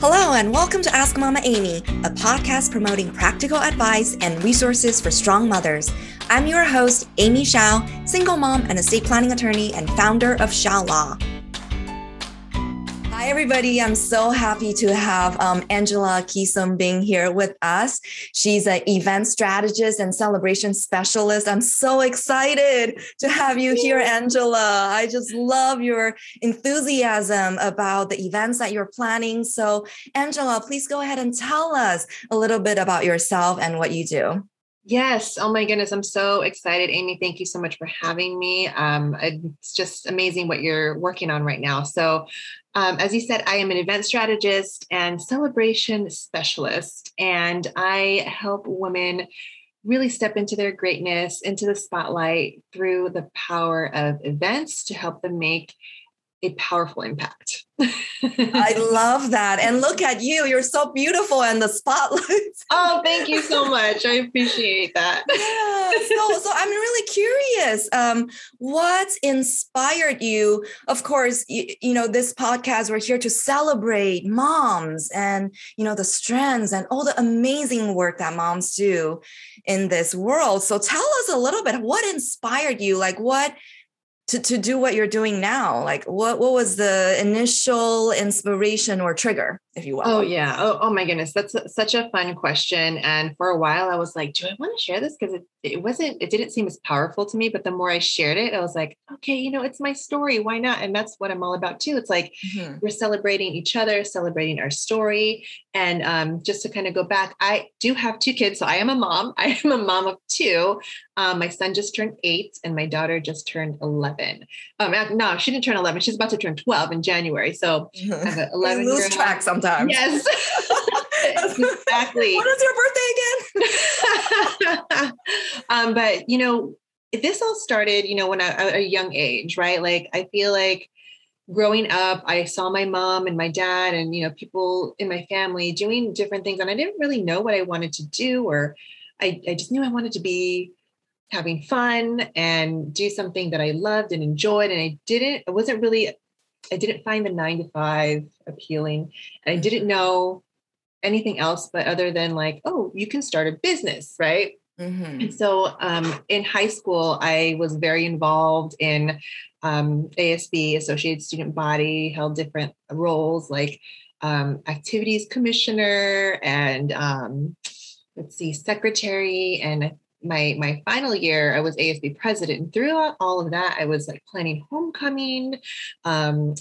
Hello, and welcome to Ask Mama Amy, a podcast promoting practical advice and resources for strong mothers. I'm your host, Amy Shao, single mom and estate planning attorney and founder of Shao Law. Hi, everybody. I'm so happy to have um, Angela Keesum being here with us. She's an event strategist and celebration specialist. I'm so excited to have you here, Angela. I just love your enthusiasm about the events that you're planning. So, Angela, please go ahead and tell us a little bit about yourself and what you do. Yes. Oh my goodness. I'm so excited. Amy, thank you so much for having me. Um, it's just amazing what you're working on right now. So, um, as you said, I am an event strategist and celebration specialist, and I help women really step into their greatness, into the spotlight through the power of events to help them make a powerful impact. I love that. And look at you. You're so beautiful in the spotlight. oh, thank you so much. I appreciate that. yeah. So, so I'm really curious. Um, what inspired you? Of course, you, you know, this podcast, we're here to celebrate moms and, you know, the strengths and all the amazing work that moms do in this world. So tell us a little bit, what inspired you? Like what to, to do what you're doing now? Like what, what was the initial inspiration or trigger, if you will? Oh yeah. Oh, oh my goodness. That's such a fun question. And for a while I was like, do I want to share this? Because it, it wasn't, it didn't seem as powerful to me. But the more I shared it, I was like, okay, you know, it's my story. Why not? And that's what I'm all about too. It's like mm-hmm. we're celebrating each other, celebrating our story. And um, just to kind of go back, I do have two kids. So I am a mom. I am a mom of two. Um, my son just turned eight and my daughter just turned 11. Um, no, she didn't turn 11. She's about to turn 12 in January. So I have an 11 lose track sometimes. Yes. exactly. What is your birthday again? um, but, you know, this all started, you know, when I, at a young age, right? Like, I feel like growing up, I saw my mom and my dad and, you know, people in my family doing different things. And I didn't really know what I wanted to do, or I, I just knew I wanted to be having fun and do something that I loved and enjoyed. And I didn't, I wasn't really, I didn't find the nine to five appealing. And I didn't know anything else but other than like, oh, you can start a business, right? Mm-hmm. And so um, in high school, I was very involved in um, ASB, Associated Student Body, held different roles like um, activities commissioner and um, let's see, secretary and my my final year i was asb president and throughout all of that i was like planning homecoming um,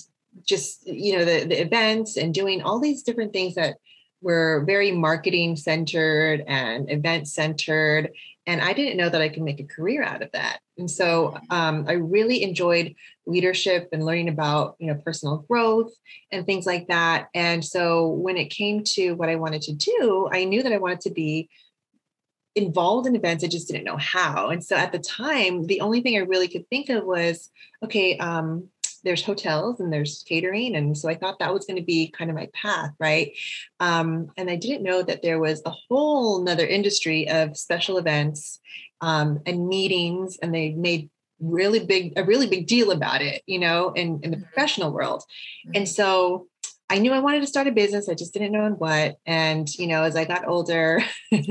just you know the, the events and doing all these different things that were very marketing centered and event centered and i didn't know that i could make a career out of that and so um, i really enjoyed leadership and learning about you know personal growth and things like that and so when it came to what i wanted to do i knew that i wanted to be involved in events. I just didn't know how. And so at the time, the only thing I really could think of was, okay, um, there's hotels and there's catering. And so I thought that was going to be kind of my path, right? Um, and I didn't know that there was a whole nother industry of special events um, and meetings, and they made really big a really big deal about it you know in in the mm-hmm. professional world and mm-hmm. so I knew I wanted to start a business. I just didn't know in what. And, you know, as I got older,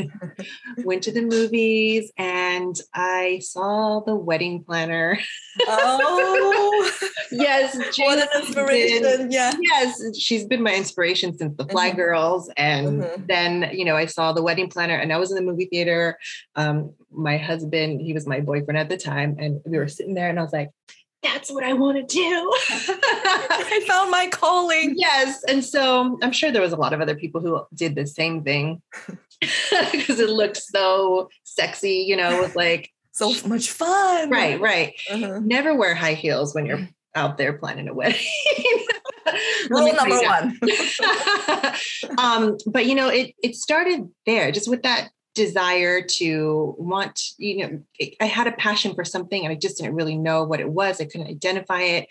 went to the movies and I saw the wedding planner. Oh, yes. What an inspiration. Been, yeah. Yes. She's been my inspiration since the Fly mm-hmm. Girls. And mm-hmm. then, you know, I saw the wedding planner and I was in the movie theater. Um, my husband, he was my boyfriend at the time. And we were sitting there and I was like, that's what I want to do. I found my calling. Yes. And so I'm sure there was a lot of other people who did the same thing because it looked so sexy, you know, with like so much fun. Right, right. Uh-huh. Never wear high heels when you're out there planning a wedding. Rule number one. um, but you know, it it started there, just with that desire to want, you know, I had a passion for something and I just didn't really know what it was. I couldn't identify it.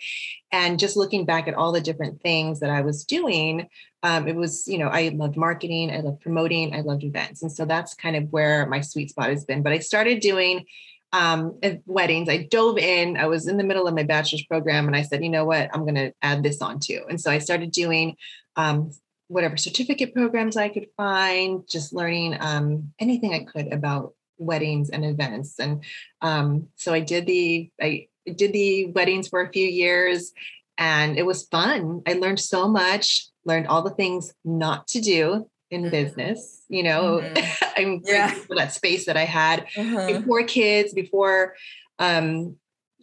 And just looking back at all the different things that I was doing, um, it was, you know, I loved marketing, I loved promoting, I loved events. And so that's kind of where my sweet spot has been. But I started doing um, weddings. I dove in. I was in the middle of my bachelor's program and I said, you know what, I'm going to add this on too. And so I started doing um, whatever certificate programs I could find, just learning um, anything I could about weddings and events. And um, so I did the I did the weddings for a few years, and it was fun. I learned so much. Learned all the things not to do in mm-hmm. business. You know, mm-hmm. I'm yeah. grateful for that space that I had uh-huh. before kids, before um,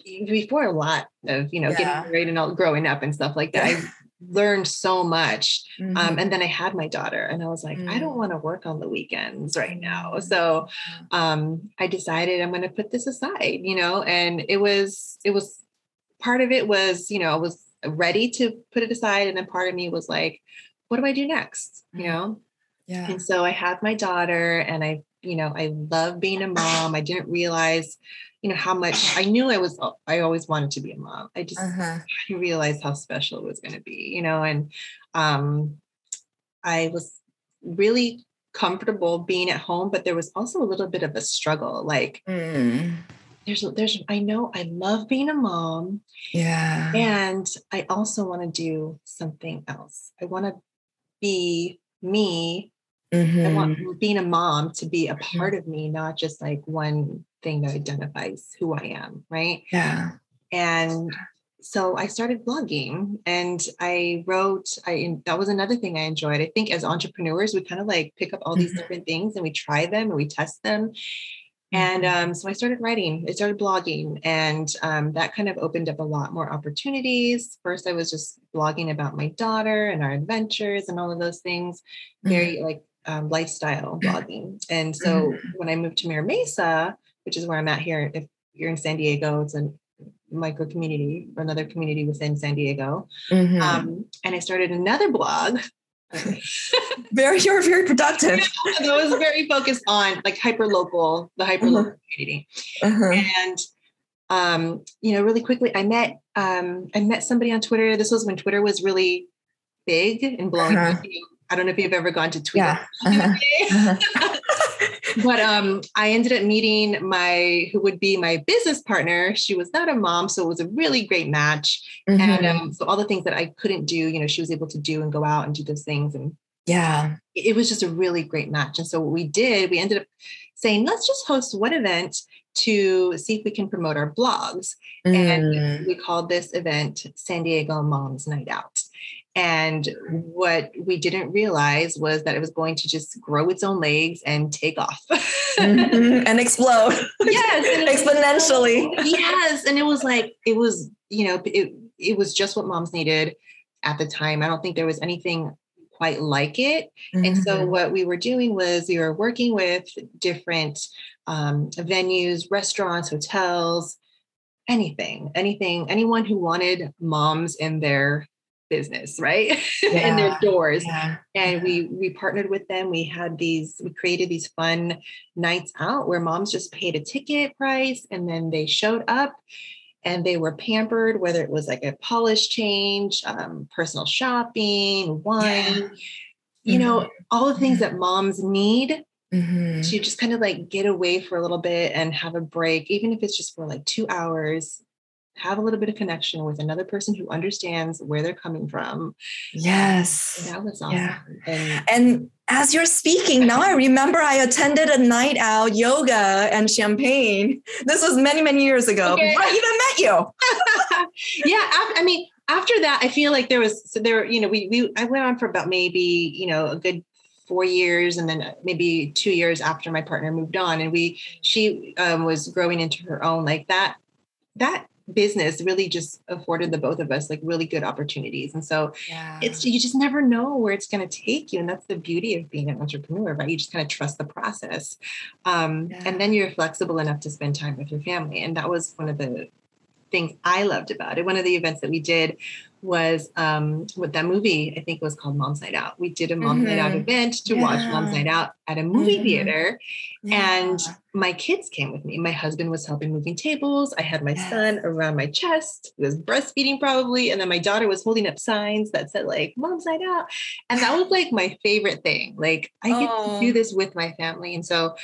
before a lot of you know yeah. getting married and all growing up and stuff like that. I learned so much. Um, mm-hmm. Um, and then I had my daughter, and I was like, mm-hmm. I don't mm. want to work on the weekends right now. Mm. So um, I decided I'm going to put this aside, you know, and it was, it was part of it was, you know, I was ready to put it aside. And then part of me was like, what do I do next? You mm. know? Yeah. And so I had my daughter, and I, you know, I love being a mom. I didn't realize you know how much I knew I was I always wanted to be a mom. I just uh-huh. I realized how special it was going to be, you know, and um I was really comfortable being at home, but there was also a little bit of a struggle. Like mm. there's there's I know I love being a mom. Yeah. And I also want to do something else. I want to be me Mm-hmm. I want mm-hmm. being a mom to be a mm-hmm. part of me, not just like one thing that identifies who I am, right? Yeah. And so I started blogging and I wrote, I that was another thing I enjoyed. I think as entrepreneurs, we kind of like pick up all these mm-hmm. different things and we try them and we test them. And mm-hmm. um, so I started writing, I started blogging, and um, that kind of opened up a lot more opportunities. First, I was just blogging about my daughter and our adventures and all of those things, very like um, lifestyle blogging. And so mm-hmm. when I moved to Mira Mesa, which is where I'm at here, if you're in San Diego, it's a micro community, or another community within San Diego. Mm-hmm. Um, and I started another blog. very, you're very productive. Yeah, I was very focused on like hyper local, the hyper local uh-huh. community. Uh-huh. And um, you know, really quickly, I met um, I met somebody on Twitter. This was when Twitter was really big and blowing uh-huh. I don't know if you've ever gone to Twitter. Yeah. Uh-huh. uh-huh. but um, I ended up meeting my who would be my business partner. She was not a mom, so it was a really great match. Mm-hmm. And um, so all the things that I couldn't do, you know, she was able to do and go out and do those things. And yeah, it was just a really great match. And so what we did, we ended up saying, let's just host one event to see if we can promote our blogs. Mm. And we called this event San Diego Moms Night Out. And what we didn't realize was that it was going to just grow its own legs and take off mm-hmm. and explode. Yes, exponentially. yes, and it was like it was, you know, it it was just what moms needed at the time. I don't think there was anything quite like it. Mm-hmm. And so mm-hmm. what we were doing was we were working with different um, venues, restaurants, hotels, anything, anything, anyone who wanted moms in their business right yeah. in their doors yeah. and yeah. we we partnered with them we had these we created these fun nights out where moms just paid a ticket price and then they showed up and they were pampered whether it was like a polish change um, personal shopping wine you mm-hmm. know all the things that moms need mm-hmm. to just kind of like get away for a little bit and have a break even if it's just for like two hours have a little bit of connection with another person who understands where they're coming from. Yes. That was awesome. Yeah. And, and as you're speaking now, I remember I attended a night out yoga and champagne. This was many, many years ago. Okay. I even met you. yeah. I mean, after that, I feel like there was, so there, you know, we, we, I went on for about maybe, you know, a good four years and then maybe two years after my partner moved on and we she um, was growing into her own like that that business really just afforded the both of us like really good opportunities. And so yeah. it's you just never know where it's going to take you. And that's the beauty of being an entrepreneur, right? You just kind of trust the process. Um, yeah. And then you're flexible enough to spend time with your family. And that was one of the things I loved about it. One of the events that we did was um, with that movie, I think it was called Mom's Night Out. We did a Mom's mm-hmm. Night Out mm-hmm. event to yeah. watch Mom's Night Out at a movie mm-hmm. theater. Yeah. And my kids came with me. My husband was helping moving tables. I had my yes. son around my chest. He was breastfeeding probably. And then my daughter was holding up signs that said like Mom's Night Out. And that was like my favorite thing. Like I get oh. to do this with my family. And so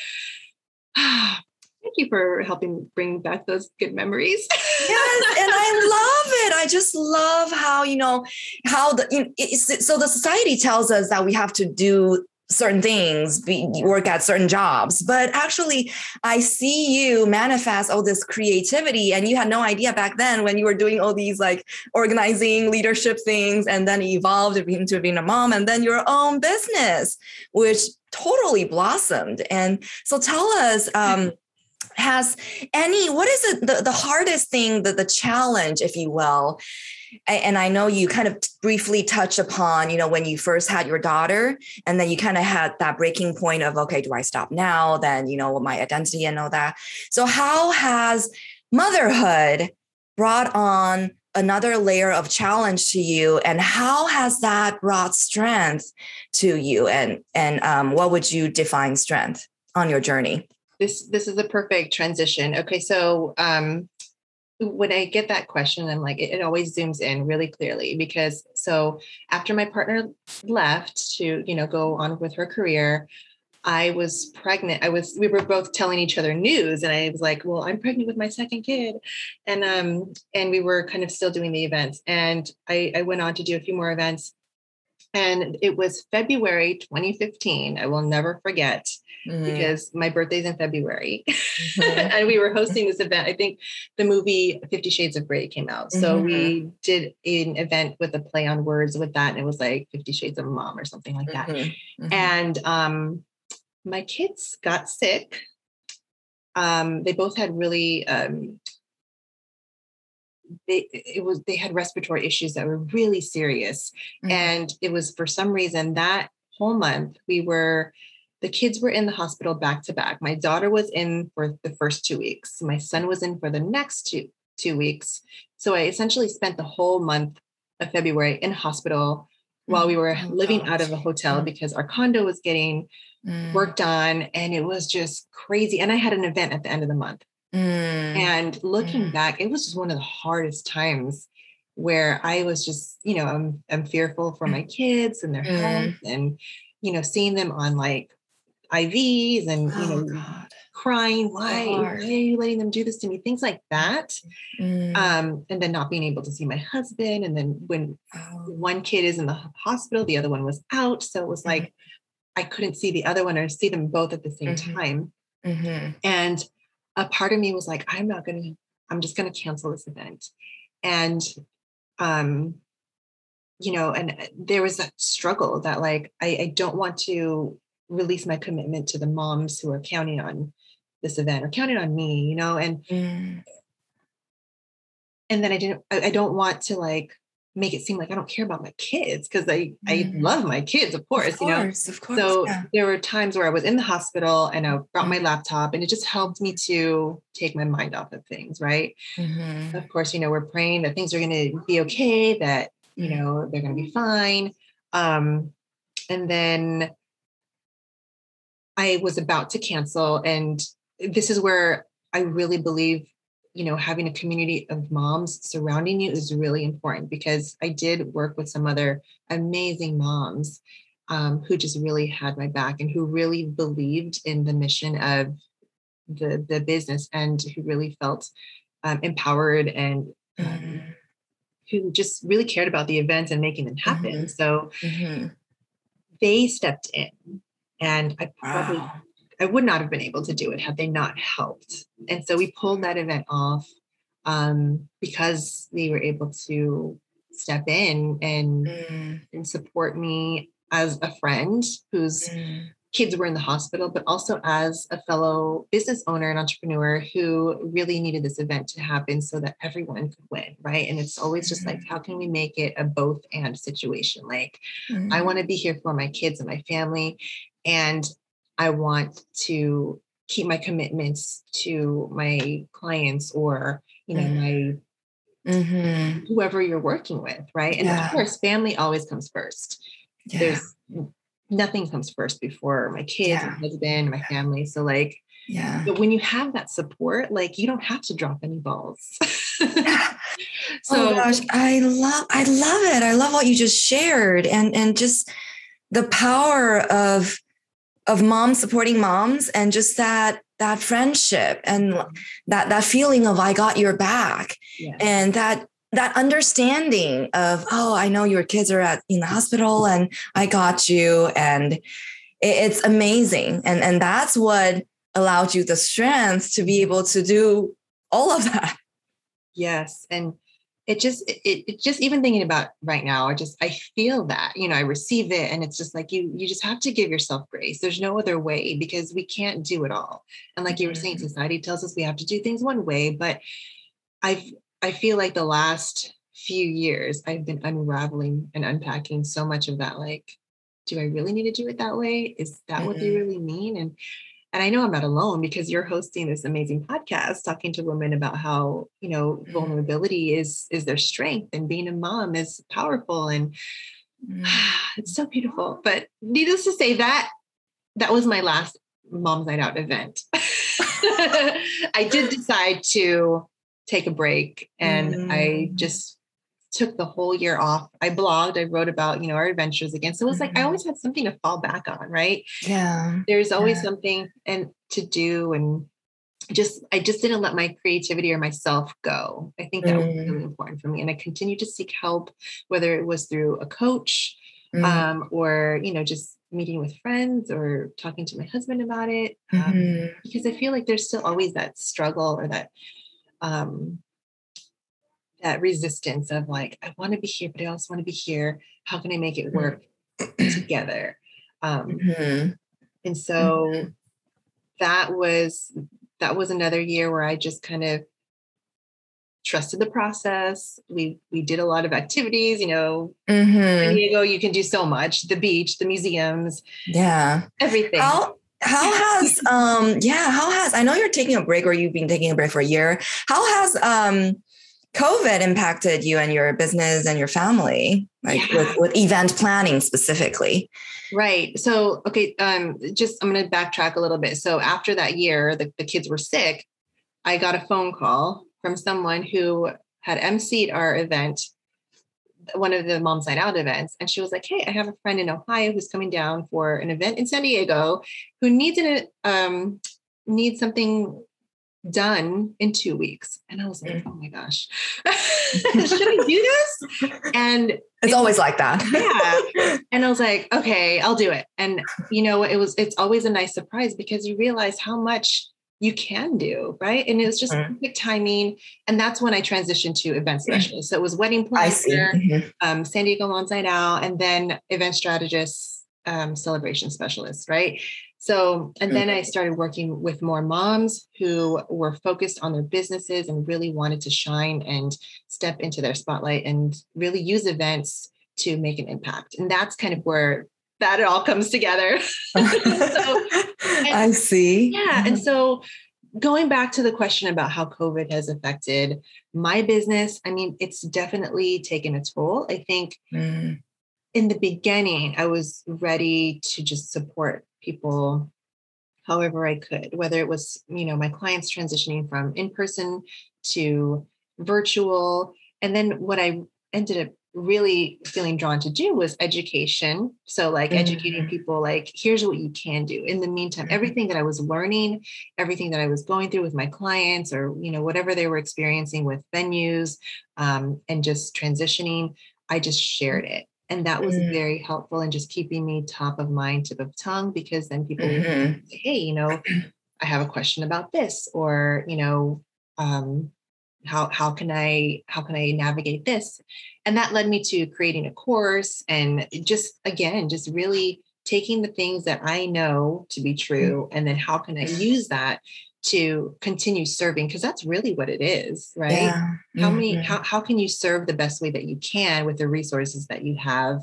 Thank you for helping bring back those good memories. yes, and I love it. I just love how you know how the you know, so the society tells us that we have to do certain things, be, work at certain jobs. But actually, I see you manifest all this creativity, and you had no idea back then when you were doing all these like organizing leadership things, and then evolved into being a mom, and then your own business, which totally blossomed. And so, tell us. Um, has any what is it the, the hardest thing the, the challenge if you will and I know you kind of briefly touch upon, you know, when you first had your daughter, and then you kind of had that breaking point of, okay, do I stop now? Then, you know, my identity and all that. So, how has motherhood brought on another layer of challenge to you, and how has that brought strength to you? And and um, what would you define strength on your journey? This this is a perfect transition. Okay, so um, when I get that question, I'm like, it, it, always zooms in really clearly because so after my partner left to, you know, go on with her career, I was pregnant. I was, we were both telling each other news and I was like, well, I'm pregnant with my second kid. And, um, and we were kind of still doing the events and I, I went on to do a few more events and it was February 2015. I will never forget mm-hmm. because my birthday's in February. Mm-hmm. and we were hosting this event. I think the movie Fifty Shades of Grey came out. So mm-hmm. we did an event with a play on words with that. And it was like Fifty Shades of Mom or something like that. Mm-hmm. Mm-hmm. And um, my kids got sick. Um, they both had really um, they it was they had respiratory issues that were really serious. Mm-hmm. and it was for some reason that whole month we were the kids were in the hospital back to back. My daughter was in for the first two weeks. My son was in for the next two two weeks. So i essentially spent the whole month of february in hospital while we were oh, living out of a hotel mm-hmm. because our condo was getting mm. worked on and it was just crazy. And i had an event at the end of the month Mm. And looking mm. back, it was just one of the hardest times where I was just, you know, I'm I'm fearful for my kids and their mm. health and you know, seeing them on like IVs and oh, you know God. crying, why, why are you letting them do this to me? Things like that. Mm. Um, and then not being able to see my husband. And then when oh. one kid is in the hospital, the other one was out. So it was mm-hmm. like I couldn't see the other one or see them both at the same mm-hmm. time. Mm-hmm. And a part of me was like, I'm not going to, I'm just going to cancel this event. And, um, you know, and uh, there was that struggle that like, I, I don't want to release my commitment to the moms who are counting on this event or counting on me, you know, and, mm. and then I didn't, I, I don't want to like make it seem like I don't care about my kids because I mm. I love my kids, of course, of course you know. Of course, so yeah. there were times where I was in the hospital and I brought my mm. laptop and it just helped me to take my mind off of things, right? Mm-hmm. Of course, you know, we're praying that things are going to be okay, that you mm. know they're going to be fine. Um, and then I was about to cancel, and this is where I really believe you know having a community of moms surrounding you is really important because i did work with some other amazing moms um, who just really had my back and who really believed in the mission of the the business and who really felt um, empowered and um, mm-hmm. who just really cared about the events and making them happen mm-hmm. so mm-hmm. they stepped in and i probably wow. I would not have been able to do it had they not helped. And so we pulled that event off um, because they were able to step in and, mm. and support me as a friend whose mm. kids were in the hospital, but also as a fellow business owner and entrepreneur who really needed this event to happen so that everyone could win. Right. And it's always just like, mm. how can we make it a both and situation? Like, mm. I want to be here for my kids and my family. And I want to keep my commitments to my clients or, you know, my mm-hmm. whoever you're working with, right? And yeah. of course, family always comes first. Yeah. There's nothing comes first before my kids, yeah. my husband, my family. So like yeah. But when you have that support, like you don't have to drop any balls. yeah. So oh gosh, I love I love it. I love what you just shared and and just the power of of moms supporting moms and just that that friendship and that that feeling of I got your back Yes. and that that understanding of oh I know your kids are at in the hospital and I got you and it, it's amazing and and that's what allowed you the strength to be able to do all of that. Yes. And it just it, it just even thinking about right now, I just I feel that, you know, I receive it and it's just like you you just have to give yourself grace. There's no other way because we can't do it all. And like you were saying, Mhm. society tells us we have to do things one way, but I've I feel like the last few years I've been unraveling and unpacking so much of that like do I really need to do it that way? Is that what they Mhm. really mean? And and I know I'm not alone because you're hosting this amazing podcast talking to women about how, you know, Mhm. vulnerability is is their strength and being a mom is powerful and it's so beautiful. But needless to say that that was my last mom's night out event. I did decide to take a break and I Mm. just took the whole year off. I blogged, I wrote about, you know, our adventures again. So it was like I Mhm. always had something to fall back on, right? Yeah. there's always Yeah. something and to do and just i just didn't let my creativity or myself go i think that was Mm. really important for me and i continued to seek help whether it was through a coach Mm. um, or you know just meeting with friends or talking to my husband about it um, Mhm. because i feel like there's still always that struggle or that um, that resistance of like i want to be here but i also want to be here how can i make it work together um, Mhm. and so Mhm. that was that was another year where I just kind of trusted the process. We we did a lot of activities, you know, San Mhm. Diego, you can do so much. The beach, the museums, Yeah. everything. How how has um yeah how has I know you're taking a break or you've been taking a break for a year. How has um COVID impacted you and your business and your family, like Yeah. with, with event planning specifically? Right. So, okay, um, just I'm going to backtrack a little bit. So, after that year, the, the kids were sick. I got a phone call from someone who had emceed our event, one of the Mom's Night Out events. And she was like, Hey, I have a friend in Ohio who's coming down for an event in San Diego who needs an, um, needs something done in two weeks. And I was like, Oh my gosh, should I do this? And It's always like that. yeah. And I was like, okay, I'll do it. And you know, it was it's always a nice surprise because you realize how much you can do, right? And it was just Mhm. perfect timing. And that's when I transitioned to event specialist. So it was wedding planner, Mhm. um, San Diego Mom's Night Out, and then event strategist, um, celebration specialist, right? So, and then I started working with more moms who were focused on their businesses and really wanted to shine and step into their spotlight and really use events to make an impact. And that's kind of where that all comes together. So, I see. yeah. And so going back to the question about how COVID has affected my business, I mean, it's definitely taken a toll. I think Mm. in the beginning, I was ready to just support people however I could, whether it was, you know, my clients transitioning from in person to virtual. And then what I ended up really feeling drawn to do was education. So, like, educating Mhm. people, like, here's what you can do. In the meantime, Mhm. everything that I was learning, everything that I was going through with my clients, or, you know, whatever they were experiencing with venues um, and just transitioning, I just shared it. And that was Mm. very helpful in just keeping me top of mind, tip of tongue, because then people Mhm. say, hey, you know, I have a question about this, or, you know, um, how how can I how can I navigate this? And that led me to creating a course and just again, just really taking the things that I know to be true, and then how can I use that to continue serving? Because that's really what it is, right? Yeah. how many Mhm. how, how can you serve the best way that you can with the resources that you have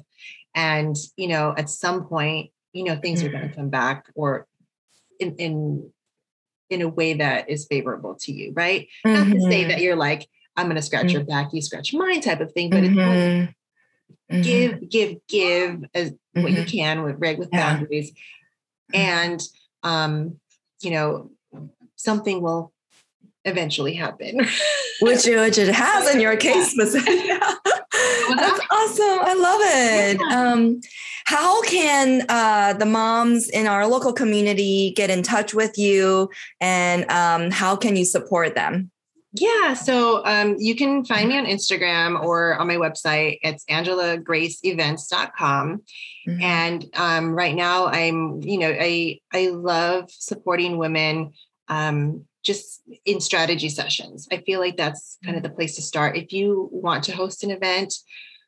and you know at some point you know things are going to come back or in in in a way that is favorable to you right not to say that you're like i'm going to scratch your back you scratch mine type of thing but it's like Mhm. Mhm. give give give as what you can with right with Yeah. boundaries and um you know something will eventually happen which which it has in your case specifically. That's awesome. I love it. Yeah. Um, how can uh, the moms in our local community get in touch with you and um, how can you support them? Yeah, so um, you can find me on Instagram or on my website. It's angelagraceevents.com. Mm-hmm. And um, right now, I'm, you know, I I love supporting women um, just in strategy sessions. I feel like that's kind of the place to start. If you want to host an event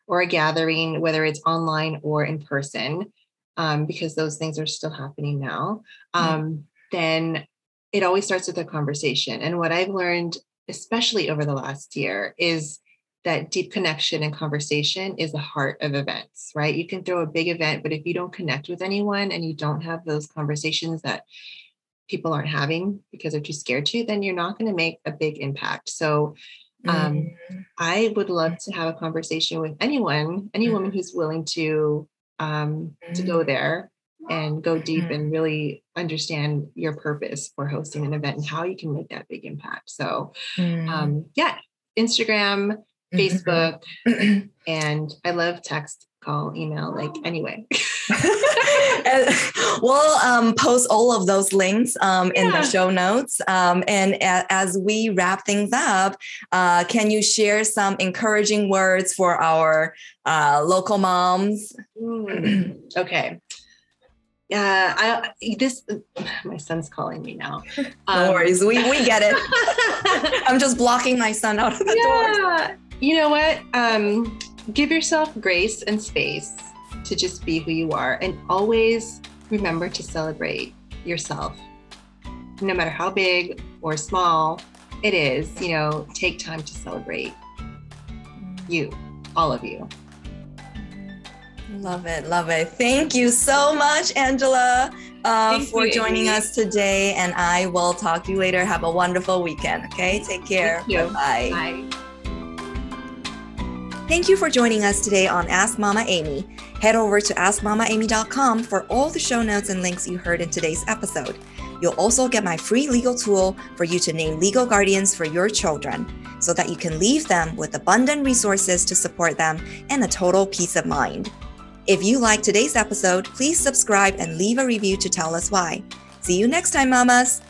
or a gathering, whether it's online or in person, um, because those things are still happening now, um, then it always starts with a conversation. And what I've learned especially over the last year, is that deep connection and conversation is the heart of events, right? You can throw a big event, but if you don't connect with anyone and you don't have those conversations that people aren't having because they're too scared to, then you're not going to make a big impact. So, um, mm. I would love to have a conversation with anyone, any woman who's willing to um, to go mm. there and go deep mm-hmm. and really understand your purpose for hosting an event and how you can make that big impact. So, mm. um, yeah, Instagram, mm-hmm. Facebook, and I love text, call, email, like anyway. we'll um, post all of those links um, in yeah. the show notes. Um, and a- as we wrap things up, uh, can you share some encouraging words for our uh, local moms? Mm. okay uh, I this my son's calling me now. Um, no worries, we we get it. I'm just blocking my son out of the yeah. door. You know what? Um, give yourself grace and space to just be who you are, and always remember to celebrate yourself, no matter how big or small it is. You know, take time to celebrate you, all of you. Love it. Love it. Thank you so much, Angela, uh, for you, joining Amy. us today. And I will talk to you later. Have a wonderful weekend. Okay. Take care. Bye. Bye. Thank you for joining us today on Ask Mama Amy. Head over to askmamaamy.com for all the show notes and links you heard in today's episode. You'll also get my free legal tool for you to name legal guardians for your children so that you can leave them with abundant resources to support them and a total peace of mind. If you like today's episode, please subscribe and leave a review to tell us why. See you next time, mamas!